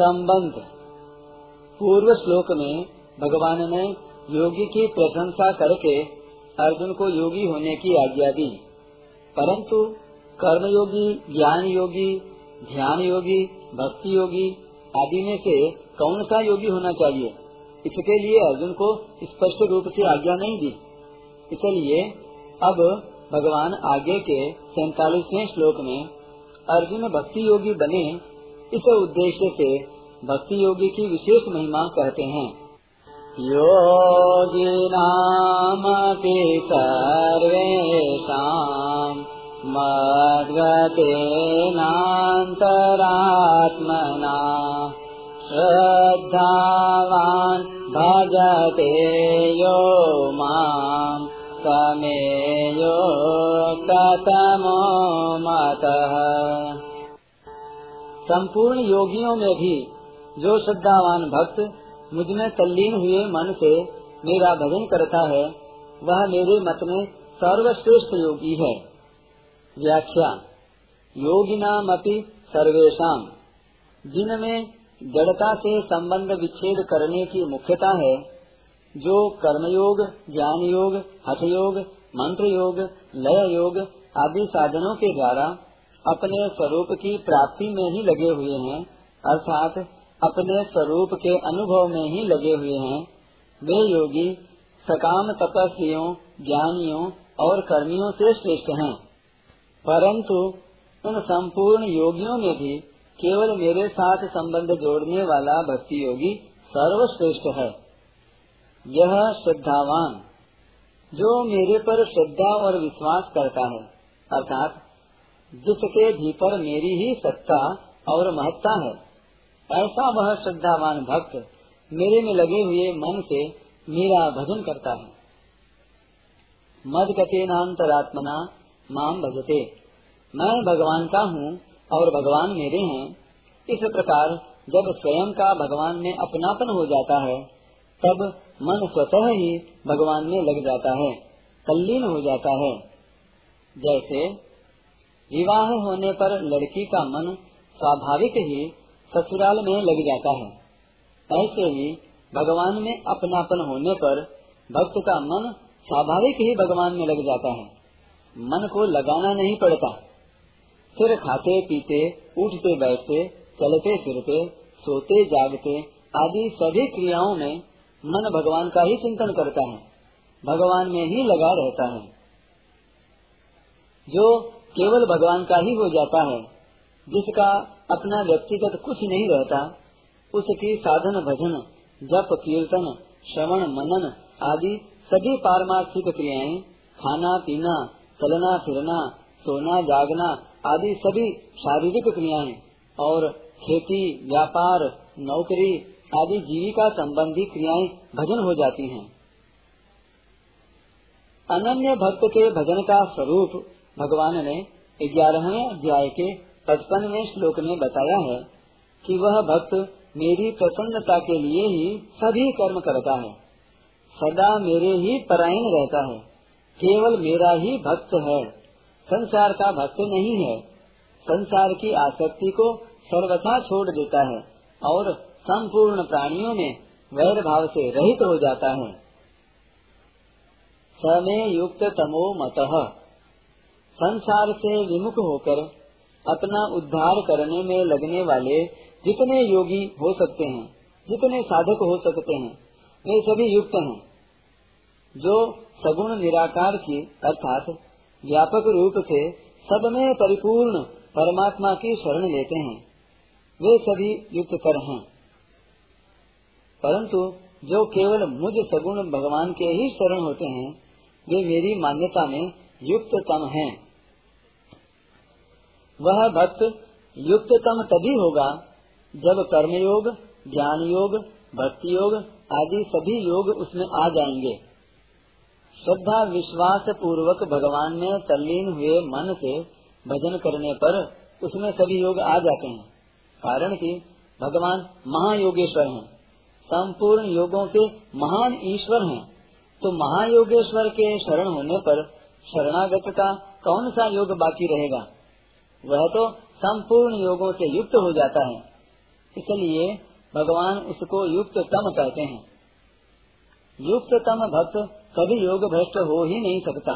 संबंध। पूर्व श्लोक में भगवान ने योगी की प्रशंसा करके अर्जुन को योगी होने की आज्ञा दी। परंतु कर्म योगी ज्ञान योगी ध्यान योगी भक्ति योगी आदि में से कौन सा योगी होना चाहिए? इसके लिए अर्जुन को स्पष्ट रूप से आज्ञा नहीं दी। इसलिए अब भगवान आगे के सैतालीसवें श्लोक में अर्जुन भक्ति योगी बने इस उद्देश्य से भक्ति योगी की विशेष महिमा कहते हैं। योगिनामपि सर्वेषाम् मद्गतेनान्तरात्मना श्रद्धावान् भजते यो माम् समेयो कतमो मतः संपूर्ण योगियों में भी जो श्रद्धावान भक्त मुझमें तल्लीन हुए मन से मेरा भजन करता है, वह मेरे मत में सर्वश्रेष्ठ योगी है। व्याख्या योगी नाम अपनी सर्वेशम जिनमें जड़ता से संबंध विच्छेद करने की मुख्यता है, जो कर्मयोग ज्ञान योग हठ योग मंत्र योग लय योग आदि साधनों के द्वारा अपने स्वरूप की प्राप्ति में ही लगे हुए हैं, अर्थात अपने स्वरूप के अनुभव में ही लगे हुए हैं। वे योगी सकाम तपस्वियों, ज्ञानियों और कर्मियों से श्रेष्ठ हैं। परंतु उन संपूर्ण योगियों में भी केवल मेरे साथ संबंध जोड़ने वाला भक्ति योगी सर्वश्रेष्ठ है। यह श्रद्धावान, जो मेरे पर श्रद्धा और विश्वास करता है, अर्थात जिसके भीतर मेरी ही सत्ता और महत्ता है। ऐसा वह श्रद्धावान भक्त मेरे में लगे हुए मन से मेरा भजन करता है। मद नातरात्मना माम भजते। मैं भगवान का हूँ और भगवान मेरे हैं। इस प्रकार जब स्वयं का भगवान में अपनापन हो जाता है, तब मन स्वतः ही भगवान में लग जाता है, तल्लीन हो जाता है। जैसे विवाह होने पर लड़की का मन स्वाभाविक ही ससुराल में लग जाता है। ऐसे ही भगवान में अपनापन होने पर भक्त का मन स्वाभाविक ही भगवान में लग जाता है। मन को लगाना नहीं पड़ता। फिर खाते पीते, उठते बैठते, चलते फिरते, सोते जागते आदि सभी क्रियाओं में मन भगवान का ही चिंतन करता है। भगवान में ही लगा रहता है। जो केवल भगवान का ही हो जाता है, जिसका अपना व्यक्तिगत कुछ नहीं रहता, उसकी साधन भजन, जप कीर्तन, श्रवण मनन आदि सभी पारमार्थिक क्रियाएँ, खाना पीना, चलना फिरना, सोना जागना आदि सभी शारीरिक क्रियाएँ और खेती, व्यापार, नौकरी आदि जीविका संबंधी क्रियाएँ भजन हो जाती हैं। अनन्य भक्त के भजन का स्वरूप भगवान ने ग्यारहवें अध्याय के पचपनवे श्लोक में बताया है कि वह भक्त मेरी प्रसन्नता के लिए ही सभी कर्म करता है। सदा मेरे ही परायण रहता है। केवल मेरा ही भक्त है। संसार का भक्त नहीं है। संसार की आसक्ति को सर्वथा छोड़ देता है और संपूर्ण प्राणियों में वैर भाव से रहित हो जाता है। समय युक्त तमो मत। संसार से विमुख होकर अपना उद्धार करने में लगने वाले जितने योगी हो सकते हैं, जितने साधक हो सकते हैं, वे सभी युक्त हैं, जो सगुण निराकार की, अर्थात व्यापक रूप से सब में परिपूर्ण परमात्मा की शरण लेते हैं, वे सभी युक्त कर हैं। परंतु जो केवल मुझ सगुण भगवान के ही शरण होते हैं, वे मेरी मान्यता में युक्त तम हैं। वह भक्त युक्ततम तभी होगा जब कर्मयोग ज्ञान योग भक्ति योग आदि सभी योग उसमें आ जाएँगे। श्रद्धा, विश्वास पूर्वक भगवान में तल्लीन हुए मन से भजन करने पर उसमें सभी योग आ जाते हैं। कारण कि भगवान महायोगेश्वर हैं। संपूर्ण योगों के महान ईश्वर हैं। तो महायोगेश्वर के शरण होने पर शरणागत का कौन सा योग बाकी रहेगा? वह तो संपूर्ण योगों से युक्त हो जाता है। इसलिए भगवान उसको युक्त तम कहते हैं। युक्त तम भक्त कभी योग भ्रष्ट हो ही नहीं सकता।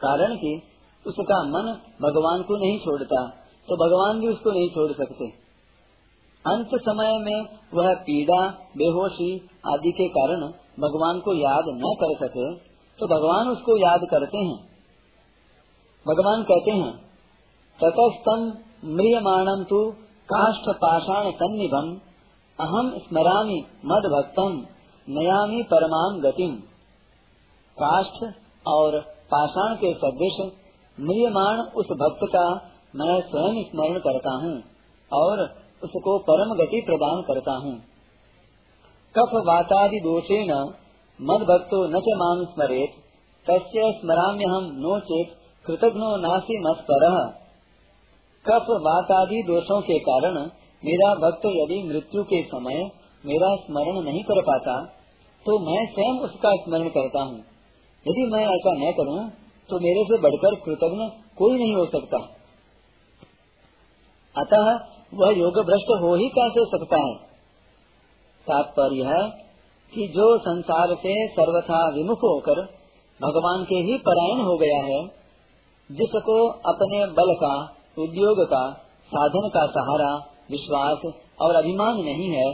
कारण कि उसका मन भगवान को नहीं छोड़ता तो भगवान भी उसको नहीं छोड़ सकते। अंत समय में वह पीड़ा, बेहोशी आदि के कारण भगवान को याद न कर सके तो भगवान उसको याद करते हैं। भगवान कहते हैं ततस्तम म्रियमाणम तु काष्ठ पाषाण सन्निभम अहम स्मरामि मद भक्तम नयामी परमाम गतिम। काष्ठ और पाषाण के सदृश म्रियमाण उस भक्त का मैं स्वयं स्मरण करता हूँ और उसको परम गति प्रदान करता हूँ। कफ वातादि दोषेण मद भक्तो न च स्मरेत, तस्य स्मराम्य हम नो चेत कृतघ्नो नासी मत पर कफ वातादि दोषों के कारण मेरा भक्त यदि मृत्यु के समय मेरा स्मरण नहीं कर पाता तो मैं स्वयं उसका स्मरण करता हूँ। यदि मैं ऐसा न करूँ तो मेरे से बढ़कर कृतज्ञ कोई नहीं हो सकता। अतः वह योग भ्रष्ट हो ही कैसे सकता है? तात्पर्य है कि जो संसार से सर्वथा विमुख होकर भगवान के ही परायण हो गया है, जिसको अपने बल का उद्योग का साधन का सहारा, विश्वास और अभिमान नहीं है।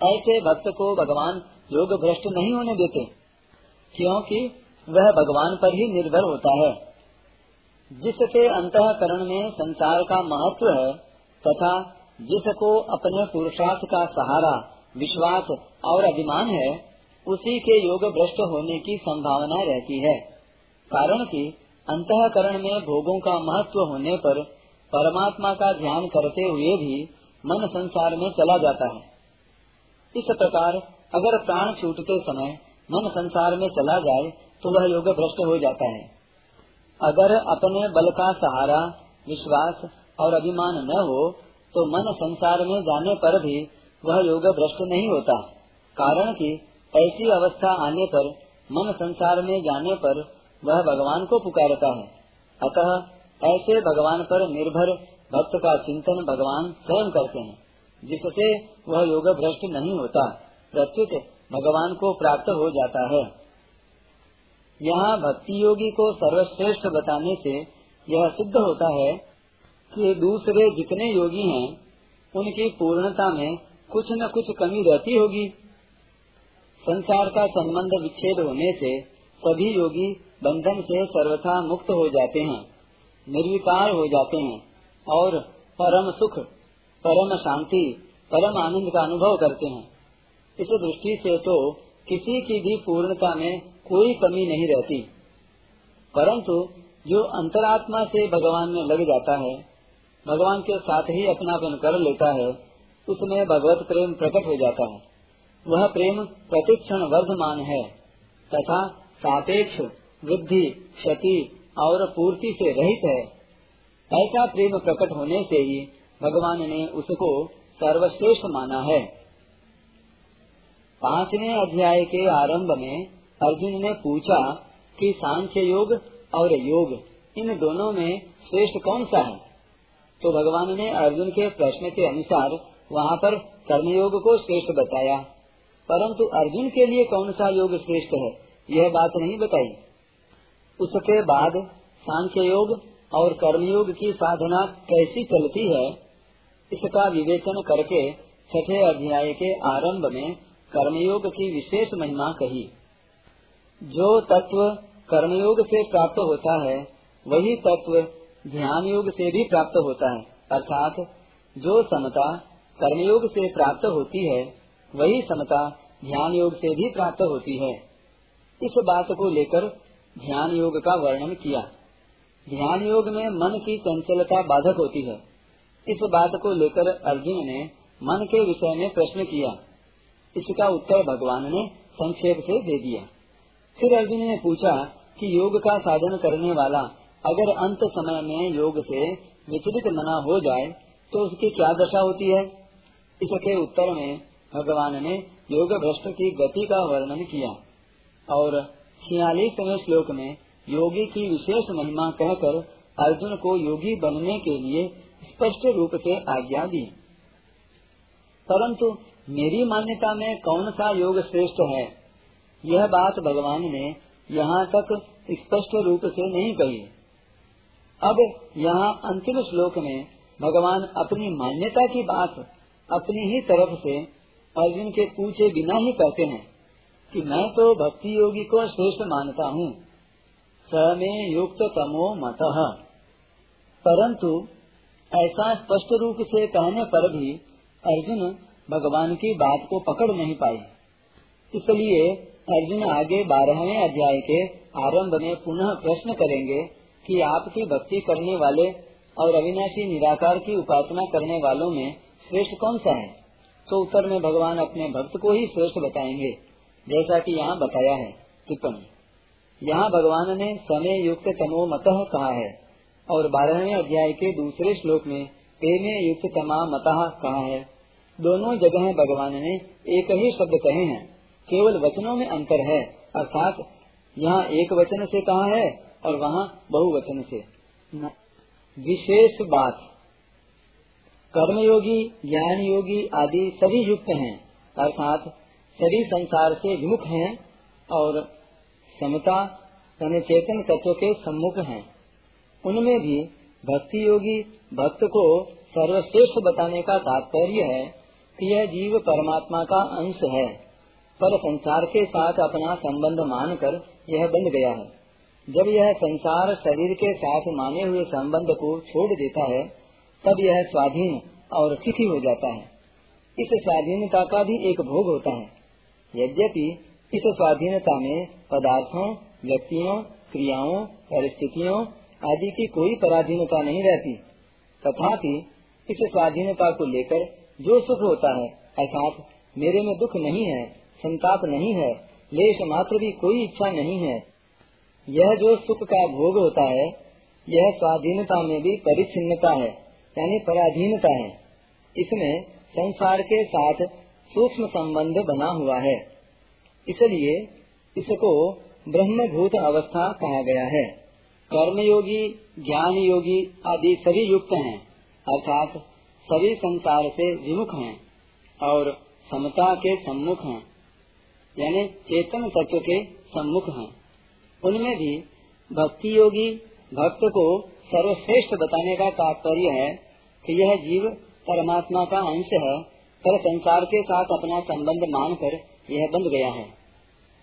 ऐसे भक्त को भगवान योग भ्रष्ट नहीं होने देते, क्योंकि वह भगवान पर ही निर्भर होता है। जिसके अंतकरण में संसार का महत्व है तथा जिसको अपने पुरुषार्थ का सहारा, विश्वास और अभिमान है, उसी के योग भ्रष्ट होने की संभावना रहती है। कारण कि अंतकरण में भोगों का महत्व होने पर परमात्मा का ध्यान करते हुए भी मन संसार में चला जाता है। इस प्रकार अगर प्राण छूटते समय मन संसार में चला जाए तो वह योग भ्रष्ट हो जाता है। अगर अपने बल का सहारा, विश्वास और अभिमान न हो तो मन संसार में जाने पर भी वह योग भ्रष्ट नहीं होता। कारण कि ऐसी अवस्था आने पर, मन संसार में जाने पर वह भगवान को पुकारता है। अतः ऐसे भगवान पर निर्भर भक्त का चिंतन भगवान स्वयं करते हैं, जिससे वह योग भ्रष्ट नहीं होता प्रत्युत भगवान को प्राप्त हो जाता है। यहाँ भक्ति योगी को सर्वश्रेष्ठ बताने से यह सिद्ध होता है कि दूसरे जितने योगी हैं, उनकी पूर्णता में कुछ न कुछ कमी रहती होगी। संसार का संबंध विच्छेद होने से सभी योगी बंधन से सर्वथा मुक्त हो जाते हैं। निर्विकार हो जाते हैं और परम सुख, परम शांति, परम आनंद का अनुभव करते हैं। इस दृष्टि से तो किसी की भी पूर्णता में कोई कमी नहीं रहती। परंतु जो अंतरात्मा से भगवान में लग जाता है, भगवान के साथ ही अपनापन कर लेता है, उसमें भगवत प्रेम प्रकट हो जाता है। वह प्रेम प्रतिक्षण वर्धमान है, तथा सापेक्ष, वृद्धि, क्षति और पूर्ति से रहित है। ऐसा प्रेम प्रकट होने से ही भगवान ने उसको सर्वश्रेष्ठ माना है। पाँचवें अध्याय के आरंभ में अर्जुन ने पूछा कि सांख्य योग और योग, इन दोनों में श्रेष्ठ कौन सा है? तो भगवान ने अर्जुन के प्रश्न के अनुसार वहाँ पर कर्मयोग को श्रेष्ठ बताया। परंतु अर्जुन के लिए कौन सा योग श्रेष्ठ है? यह बात नहीं बताई। उसके बाद सांख्य योग और कर्मयोग की साधना कैसी चलती है, इसका विवेचन करके छठे अध्याय के आरंभ में कर्मयोग की विशेष महिमा कही। जो तत्व कर्मयोग से प्राप्त होता है, वही तत्व ध्यान योग से भी प्राप्त होता है। अर्थात, जो समता कर्मयोग से प्राप्त होती है, वही समता ध्यान योग से भी प्राप्त होती है। इस बात को लेकर ध्यान योग का वर्णन किया। ध्यान योग में मन की चंचलता बाधक होती है। इस बात को लेकर अर्जुन ने मन के विषय में प्रश्न किया। इसका उत्तर भगवान ने संक्षेप से दे दिया। फिर अर्जुन ने पूछा कि योग का साधन करने वाला अगर अंत समय में योग से विचलित मना हो जाए तो उसकी क्या दशा होती है? इसके उत्तर में भगवान ने योग भ्रष्ट की गति का वर्णन किया और छियालीसवें श्लोक में योगी की विशेष महिमा कहकर अर्जुन को योगी बनने के लिए स्पष्ट रूप से आज्ञा दी। परंतु मेरी मान्यता में कौन सा योग श्रेष्ठ है? यह बात भगवान ने यहाँ तक स्पष्ट रूप से नहीं कही। अब यहाँ अंतिम श्लोक में भगवान अपनी मान्यता की बात अपनी ही तरफ़ से अर्जुन के पूछे बिना ही कहते हैं। कि मैं तो भक्ति योगी को श्रेष्ठ मानता हूँ। समे युक्त तमो मत। परंतु ऐसा स्पष्ट रूप से कहने पर भी अर्जुन भगवान की बात को पकड़ नहीं पाए। इसलिए अर्जुन आगे बारहवें अध्याय के आरंभ में पुनः प्रश्न करेंगे कि आपकी भक्ति करने वाले और अविनाशी निराकार की उपासना करने वालों में श्रेष्ठ कौन सा है? तो उत्तर में भगवान अपने भक्त को ही श्रेष्ठ बताएँगे। जैसा कि यहाँ बताया है, टिप्पणी। यहाँ भगवान ने समय युक्त तमो मत कहा है और बारहवें अध्याय के दूसरे श्लोक में प्रेमे युक्त तमा मत कहा है। दोनों जगह भगवान ने एक ही शब्द कहे हैं, केवल वचनों में अंतर है, अर्थात यहाँ एक वचन से कहा है और वहाँ बहुवचन से। विशेष बात, कर्मयोगी ज्ञान योगी आदि सभी युक्त हैं, अर्थात सभी संसार से विमुख हैं और समता यानी चेतन तत्व के सम्मुख हैं। उनमें भी भक्ति योगी भक्त को सर्वश्रेष्ठ बताने का तात्पर्य है कि यह जीव परमात्मा का अंश है, पर संसार के साथ अपना संबंध मानकर यह बन गया है। जब यह संसार शरीर के साथ माने हुए संबंध को छोड़ देता है, तब यह स्वाधीन और सुखी हो जाता है। इस स्वाधीनता का भी एक भोग होता है। यद्यपि इस स्वाधीनता में पदार्थों, व्यक्तियों, क्रियाओं, परिस्थितियों आदि की कोई पराधीनता नहीं रहती। तथापि इस स्वाधीनता को लेकर जो सुख होता है, अर्थात मेरे में दुख नहीं है, संताप नहीं है, लेश मात्र भी कोई इच्छा नहीं है, यह जो सुख का भोग होता है, यह स्वाधीनता में भी परिच्छिन्नता है, यानी पराधीनता है। इसमें संसार के साथ सूक्ष्म संबंध बना हुआ है। इसलिए इसको ब्रह्मभूत अवस्था कहा गया है। कर्मयोगी ज्ञान योगी आदि सभी युक्त हैं, अर्थात सभी संसार से विमुख हैं और समता के सम्मुख हैं, यानी चेतन तत्व के सम्मुख हैं। उनमें भी भक्ति योगी भक्त को सर्वश्रेष्ठ बताने का तात्पर्य है कि यह जीव परमात्मा का अंश है पर संसार के साथ अपना संबंध मानकर यह बंध गया है।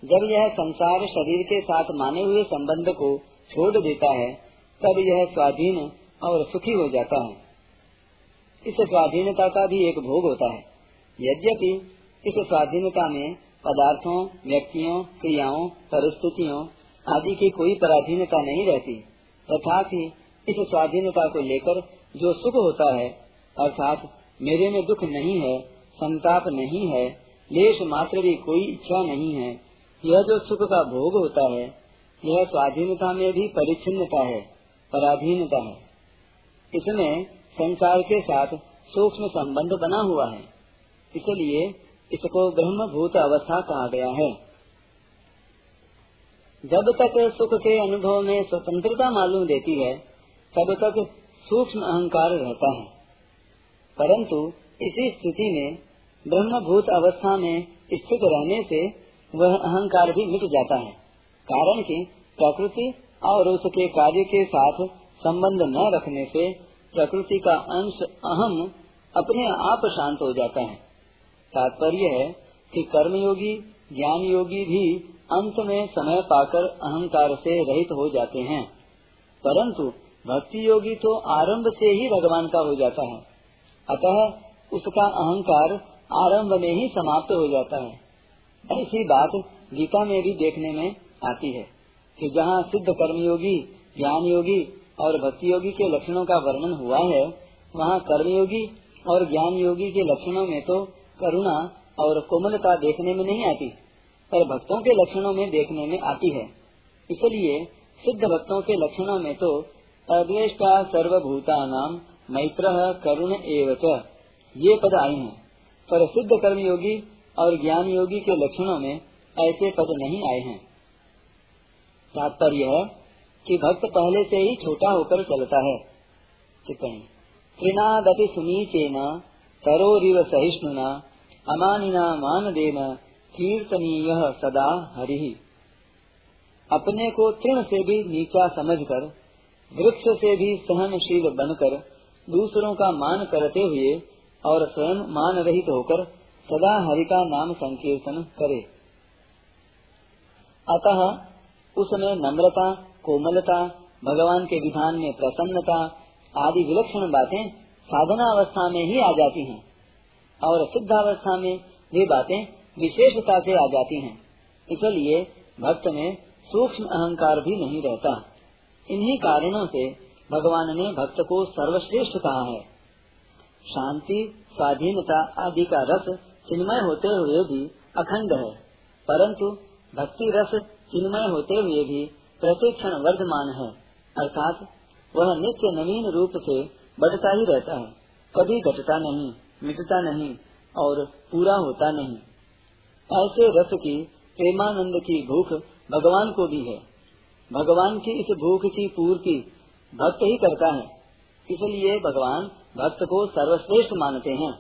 जब यह संसार शरीर के साथ माने हुए संबंध को छोड़ देता है, तब यह स्वाधीन और सुखी हो जाता है। इस स्वाधीनता का भी एक भोग होता है। यद्यपि इस स्वाधीनता में पदार्थों, व्यक्तियों, क्रियाओं, परिस्थितियों आदि की कोई पराधीनता नहीं रहती तथापि इस स्वाधीनता को लेकर जो सुख होता है, अर्थात मेरे में दुख नहीं है संताप नहीं है, लेश मात्र भी कोई इच्छा नहीं है। यह जो सुख का भोग होता है, यह स्वाधीनता में भी परिच्छिन्नता है, पराधीनता है। इसमें संसार के साथ सूक्ष्म संबंध बना हुआ है। इसलिए इसको ब्रह्म भूत अवस्था कहा गया है। जब तक सुख के अनुभव में स्वतंत्रता मालूम देती है, तब तक सूक्ष्म अहंकार रहता है। परंतु इसी स्थिति में ब्रह्म भूत अवस्था में स्थित रहने से वह अहंकार भी मिट जाता है, कारण कि प्रकृति और उसके कार्य के साथ संबंध न रखने से प्रकृति का अंश अहम अपने आप शांत हो जाता है। तात्पर्य है कि कर्मयोगी ज्ञान योगी भी अंत में समय पाकर अहंकार से रहित हो जाते हैं। परंतु भक्ति योगी तो आरंभ से ही भगवान का हो जाता है। अतः उसका अहंकार आरंभ में ही समाप्त हो जाता है। ऐसी बात गीता में भी देखने में आती है कि जहाँ सिद्ध कर्मयोगी ज्ञान योगी और भक्ति योगी के लक्षणों का वर्णन हुआ है, वहाँ कर्मयोगी और ज्ञान योगी के लक्षणों में तो करुणा और कोमलता देखने में नहीं आती, पर भक्तों के लक्षणों में देखने में आती है। इसलिए सिद्ध भक्तों के लक्षणों में तो अद्वेष्टा सर्वभूता नाम मैत्र करुण एवं ये पद आए हैं। पर सिद्ध कर्म योगी और ज्ञान योगी के लक्षणों में ऐसे पद नहीं आए हैं। तात्पर्य है कि भक्त पहले से ही छोटा होकर चलता है। टिप्पणी। त्रिनादपि सुनीचेन, तरोरिव सहिष्णुना, अमानिना मान देना कीर्तनीय सदा हरि। अपने को तृण से भी नीचा समझकर, वृक्ष से भी सहनशील बनकर, दूसरों का मान करते हुए और स्वयं मान रहित होकर सदा हरि का नाम संकीर्तन करे। अतः उसमें नम्रता, कोमलता, भगवान के विधान में प्रसन्नता आदि विलक्षण बातें साधना अवस्था में ही आ जाती हैं और सिद्धावस्था में ये बातें विशेषता से आ जाती हैं। इसलिए भक्त में सूक्ष्म अहंकार भी नहीं रहता। इन्हीं कारणों से भगवान ने भक्त को सर्वश्रेष्ठ कहा है। शांति, स्वाधीनता आदि का रस चिन्मय होते हुए भी अखंड है। परंतु भक्ति रस चिन्मय होते हुए भी प्रतिक्षण वर्धमान है। अर्थात वह नित्य नवीन रूप से बढ़ता ही रहता है। कभी घटता नहीं, मिटता नहीं और पूरा होता नहीं। ऐसे रस की प्रेमानंद की भूख भगवान को भी है। भगवान की इस भूख की पूर्ति भक्त ही करता है। इसलिए भगवान भक्त को सर्वश्रेष्ठ मानते हैं।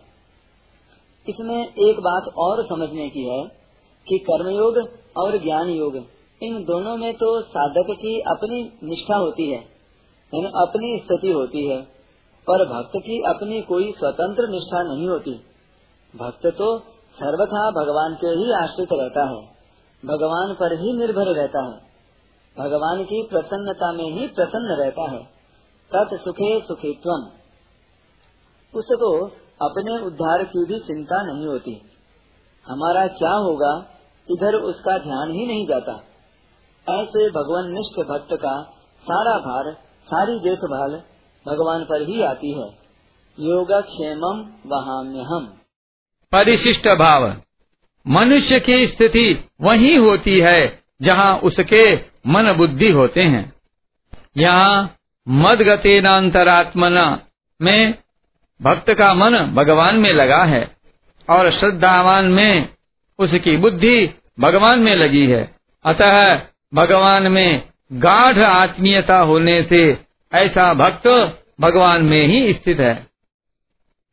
इसमें एक बात और समझने की है कि कर्मयोग और ज्ञान योग इन दोनों में तो साधक की अपनी निष्ठा होती है, यानी अपनी स्थिति होती है, पर भक्त की अपनी कोई स्वतंत्र निष्ठा नहीं होती। भक्त तो सर्वथा भगवान के ही आश्रित रहता है, भगवान पर ही निर्भर रहता है, भगवान की प्रसन्नता में ही प्रसन्न रहता है। तत् सुखे सुखित्वम। उसको अपने उद्धार की भी चिंता नहीं होती। हमारा क्या होगा, इधर उसका ध्यान ही नहीं जाता। ऐसे भगवान निष्ठ भक्त का सारा भार, सारी देखभाल भगवान पर ही आती है। योगक्षेम वहाम्य हम परिशिष्ट भाव। मनुष्य की स्थिति वही होती है जहाँ उसके मन बुद्धि होते हैं। यहाँ मद गतेनातरात्मना में भक्त का मन भगवान में लगा है और श्रद्धावान में उसकी बुद्धि भगवान में लगी है। अतः भगवान में गाढ़ आत्मीयता होने से ऐसा भक्त भगवान में ही स्थित है।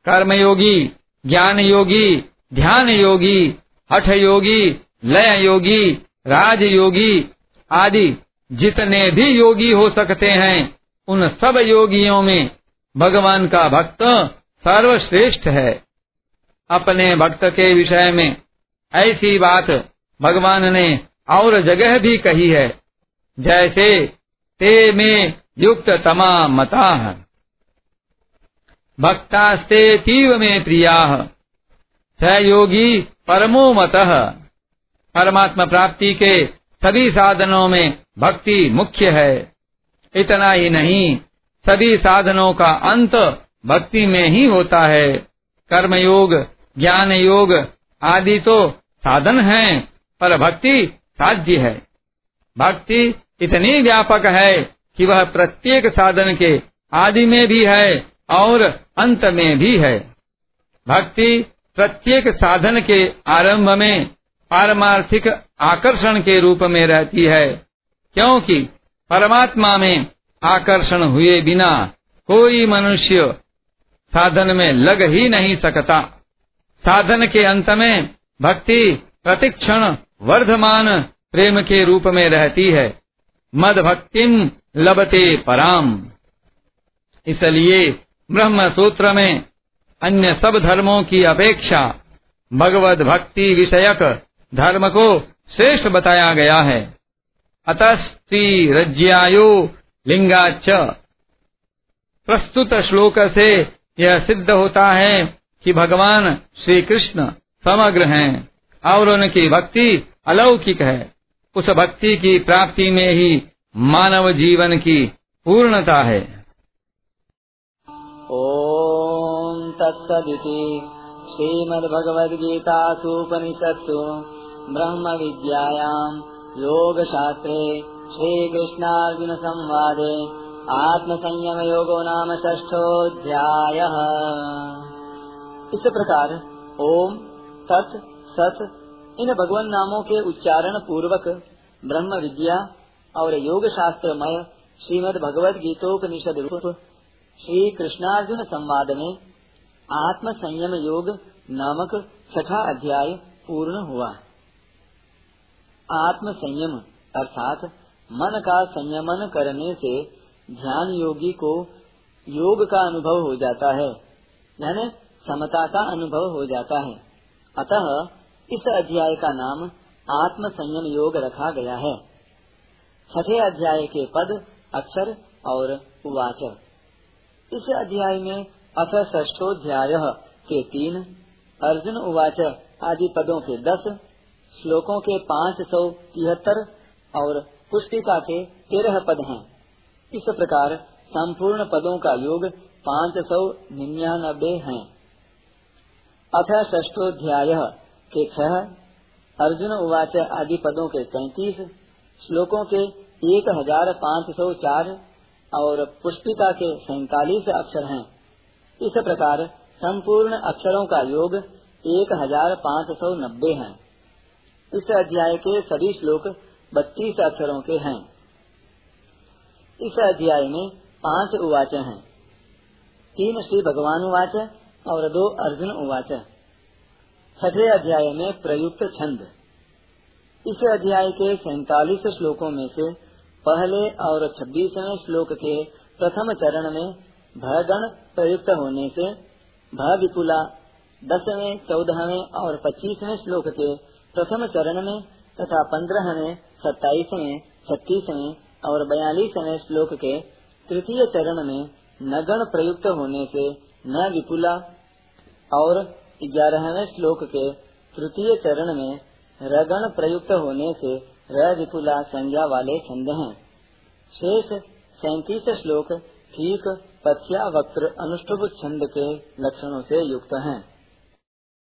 कर्मयोगी ज्ञान योगी ध्यान योगी हठ योगी लय योगी राज योगी आदि जितने भी योगी हो सकते हैं उन सब योगियों में भगवान का भक्त सर्वश्रेष्ठ है। अपने भक्त के विषय में ऐसी बात भगवान ने और जगह भी कही है, जैसे ते में युक्त तमा मता। भक्तास्ते तीव में प्रिया, स योगी परमो मत। परमात्मा प्राप्ति के सभी साधनों में भक्ति मुख्य है। इतना ही नहीं, सभी साधनों का अंत भक्ति में ही होता है। कर्म योग ज्ञान योग आदि तो साधन हैं, पर भक्ति साध्य है। भक्ति इतनी व्यापक है कि वह प्रत्येक साधन के आदि में भी है और अंत में भी है। भक्ति प्रत्येक साधन के आरंभ में पारमार्थिक आकर्षण के रूप में रहती है, क्योंकि परमात्मा में आकर्षण हुए बिना कोई मनुष्य साधन में लग ही नहीं सकता। साधन के अंत में भक्ति प्रतिक्षण वर्धमान प्रेम के रूप में रहती है। मद भक्तिम लबते पराम इसलिए ब्रह्म सूत्र में अन्य सब धर्मों की अपेक्षा भगवत भक्ति विषयक धर्म को श्रेष्ठ बताया गया है। अतस्ती रज्यायो लिंगाच प्रस्तुत श्लोक से यह सिद्ध होता है कि भगवान श्री कृष्ण समग्र हैं और उनकी भक्ति अलौकिक है। उस भक्ति की प्राप्ति में ही मानव जीवन की पूर्णता है। ओम तत्सदिति श्रीमद्भगवद्गीतासूपनिषत्सु ब्रह्म विद्यायाम् योगशास्त्रे श्रीकृष्णार्जुनसंवादे आत्मसंयमयोगो नाम षष्ठोऽध्यायः। इस प्रकार ओम, तत्, सत, इन भगवान नामों के उच्चारण पूर्वक ब्रह्म विद्या और योग शास्त्रमय श्रीमद भगवद गीतोपनिषद रूप श्री कृष्णार्जुन संवाद में आत्म संयम योग नामक छठा अध्याय पूर्ण हुआ। आत्म संयम अर्थात मन का संयमन करने से ध्यान योगी को योग का अनुभव हो जाता है, यानी समता का अनुभव हो जाता है। अतः इस अध्याय का नाम आत्म संयम योग रखा गया है। छठे अध्याय के पद अक्षर और उवाच। इस अध्याय में अथ ष्ठोध्याय के तीन, अर्जुन उवाच आदि पदों के दस श्लोकों के पाँच सौ तिहत्तर और पुस्तिका के तेरह पद हैं। इस प्रकार संपूर्ण पदों का योग पाँच सौ निन्यानबे है। अथ ष्ठोध्याय के छह अर्जुन उवाच आदि पदों के तैतीस, श्लोकों के एक हज़ार पाँच सौ चार और पुष्पिका के सैतालीस अक्षर हैं। इस प्रकार संपूर्ण अक्षरों का योग एक हज़ार पाँच सौ नब्बे है। इस अध्याय के सभी श्लोक बत्तीस अक्षरों के हैं। इस अध्याय में पाँच उवाच हैं। तीन श्री भगवान उवाच और दो अर्जुन उवाच। छठे अध्याय में प्रयुक्त छंद। इस अध्याय के सैतालीस श्लोकों में से पहले और छब्बीसवें श्लोक के प्रथम चरण में भगण प्रयुक्त होने से भ विपुला दसवें, चौदहवें और पच्चीसवें श्लोक के प्रथम चरण में तथा पंद्रहवें सत्ताईसवें छत्तीसवें और बयालीसवें श्लोक के तृतीय चरण में नगण प्रयुक्त होने से न विपुला और ग्यारहवें श्लोक के तृतीय चरण में रगण प्रयुक्त होने से र विपुला संज्ञा वाले छंद हैं। शेष सैतीस श्लोक ठीक पथ्या वक्र अनुष्टुभ छंद के लक्षणों से युक्त हैं।